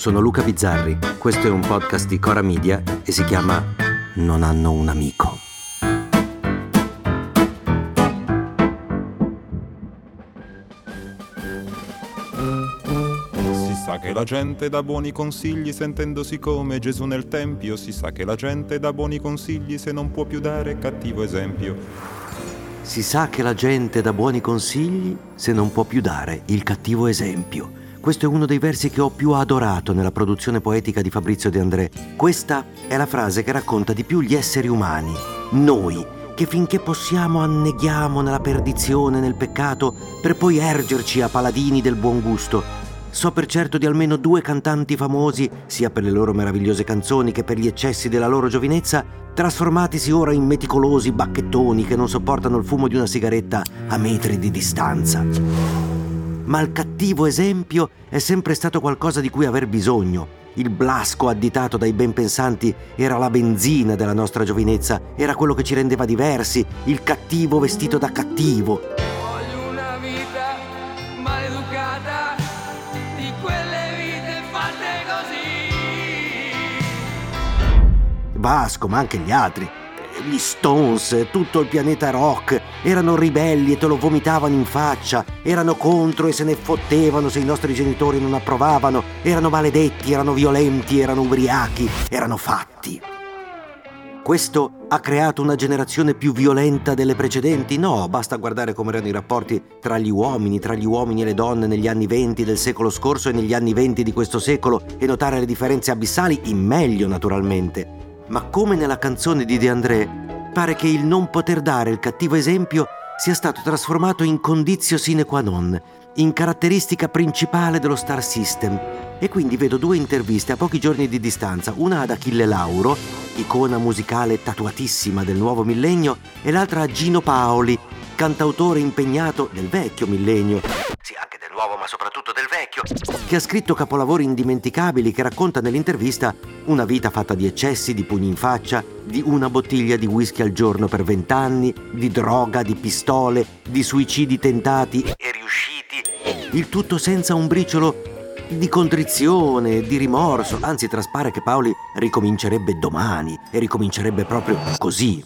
sono Luca Bizzarri, questo è un podcast di Cora Media e si chiama Non hanno un amico. Si sa che la gente dà buoni consigli sentendosi come Gesù nel Tempio, si sa che la gente dà buoni consigli se non può più dare cattivo esempio. Si sa che la gente dà buoni consigli se non può più dare il cattivo esempio. Questo è uno dei versi che ho più adorato nella produzione poetica di Fabrizio De André. Questa è la frase che racconta di più gli esseri umani, noi, che finché possiamo anneghiamo nella perdizione, nel peccato, per poi ergerci a paladini del buon gusto. So per certo di almeno due cantanti famosi, sia per le loro meravigliose canzoni che per gli eccessi della loro giovinezza, trasformatisi ora in meticolosi bacchettoni che non sopportano il fumo di una sigaretta a metri di distanza ma il cattivo esempio è sempre stato qualcosa di cui aver bisogno. Il blasco additato dai ben pensanti era la benzina della nostra giovinezza, era quello che ci rendeva diversi, il cattivo vestito da cattivo. Voglio una vita maleducata di quelle vite fatte così. Vasco, ma anche gli altri gli Stones, tutto il pianeta rock, erano ribelli e te lo vomitavano in faccia, erano contro e se ne fottevano se i nostri genitori non approvavano, erano maledetti, erano violenti, erano ubriachi, erano fatti. Questo ha creato una generazione più violenta delle precedenti? No, basta guardare come erano i rapporti tra gli uomini, tra gli uomini e le donne negli anni venti del secolo scorso e negli anni venti di questo secolo e notare le differenze abissali in meglio naturalmente ma come nella canzone di De André, pare che il non poter dare il cattivo esempio sia stato trasformato in condizio sine qua non, in caratteristica principale dello Star System. E quindi vedo due interviste a pochi giorni di distanza, una ad Achille Lauro, icona musicale tatuatissima del nuovo millennio, e l'altra a Gino Paoli, cantautore impegnato del vecchio millennio. Soprattutto del vecchio, che ha scritto capolavori indimenticabili che racconta nell'intervista una vita fatta di eccessi, di pugni in faccia, di una bottiglia di whisky al giorno per vent'anni, di droga, di pistole, di suicidi tentati e riusciti. Il tutto senza un briciolo di contrizione, di rimorso, anzi traspare che Paoli ricomincerebbe domani e ricomincerebbe proprio così.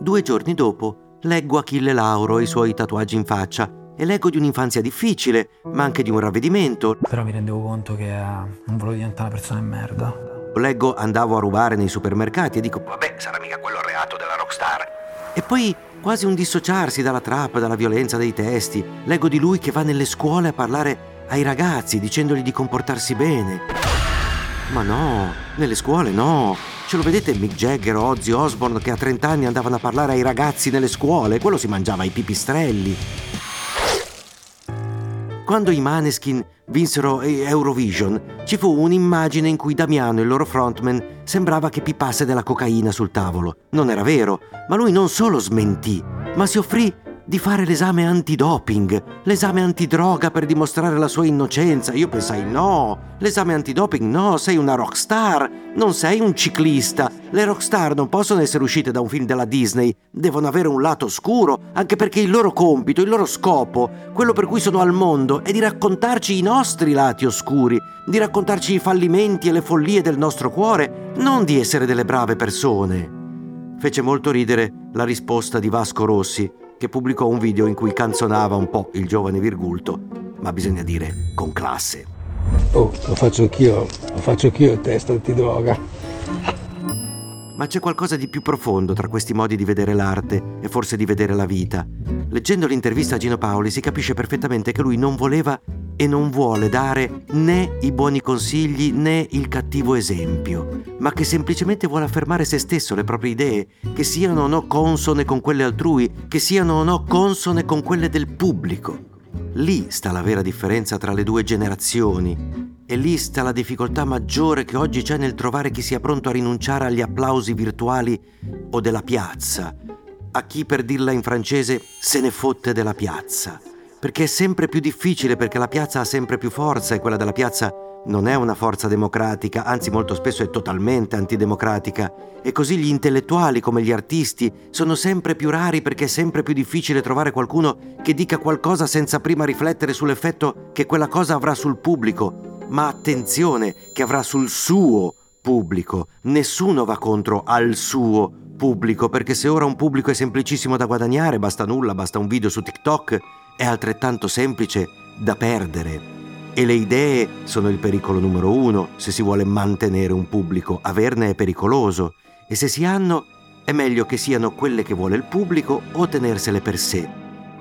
Due giorni dopo leggo Achille Lauro e i suoi tatuaggi in faccia e leggo di un'infanzia difficile, ma anche di un ravvedimento. Però mi rendevo conto che eh, non volevo diventare una persona di merda. Leggo andavo a rubare nei supermercati e dico, vabbè, sarà mica quello il reato della rockstar. E poi quasi un dissociarsi dalla trappa, dalla violenza dei testi. Leggo di lui che va nelle scuole a parlare ai ragazzi dicendogli di comportarsi bene. Ma no, nelle scuole no. Ce lo vedete Mick Jagger o Ozzy Osbourne che a 30 anni andavano a parlare ai ragazzi nelle scuole? Quello si mangiava i pipistrelli. Quando i Maneskin vinsero Eurovision, ci fu un'immagine in cui Damiano, il loro frontman, sembrava che pipasse della cocaina sul tavolo. Non era vero, ma lui non solo smentì, ma si offrì di fare l'esame antidoping, l'esame antidroga per dimostrare la sua innocenza. Io pensai no, l'esame antidoping no, sei una rockstar, non sei un ciclista. Le rockstar non possono essere uscite da un film della Disney, devono avere un lato oscuro, anche perché il loro compito, il loro scopo, quello per cui sono al mondo, è di raccontarci i nostri lati oscuri, di raccontarci i fallimenti e le follie del nostro cuore, non di essere delle brave persone. Fece molto ridere la risposta di Vasco Rossi, che pubblicò un video in cui canzonava un po' il giovane Virgulto, ma bisogna dire con classe. Oh, lo faccio anch'io, lo faccio anch'io il test antidroga. Ma c'è qualcosa di più profondo tra questi modi di vedere l'arte e forse di vedere la vita. Leggendo l'intervista a Gino Paoli si capisce perfettamente che lui non voleva e non vuole dare né i buoni consigli né il cattivo esempio, ma che semplicemente vuole affermare se stesso, le proprie idee, che siano o no consone con quelle altrui, che siano o no consone con quelle del pubblico. Lì sta la vera differenza tra le due generazioni e lì sta la difficoltà maggiore che oggi c'è nel trovare chi sia pronto a rinunciare agli applausi virtuali o della piazza, a chi per dirla in francese se ne fotte della piazza perché è sempre più difficile, perché la piazza ha sempre più forza e quella della piazza non è una forza democratica, anzi molto spesso è totalmente antidemocratica. E così gli intellettuali come gli artisti sono sempre più rari perché è sempre più difficile trovare qualcuno che dica qualcosa senza prima riflettere sull'effetto che quella cosa avrà sul pubblico. ma attenzione che avrà sul suo pubblico. Nessuno va contro al suo pubblico, perché se ora un pubblico è semplicissimo da guadagnare, basta nulla, basta un video su TikTok, è altrettanto semplice da perdere. E le idee sono il pericolo numero uno se si vuole mantenere un pubblico. Averne è pericoloso. E se si hanno, è meglio che siano quelle che vuole il pubblico o tenersele per sé.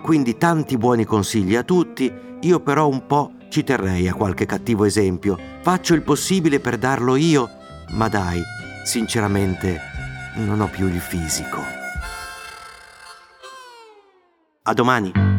Quindi tanti buoni consigli a tutti, io però un po' ci terrei a qualche cattivo esempio. Faccio il possibile per darlo io, ma dai, sinceramente, non ho più il fisico. A domani!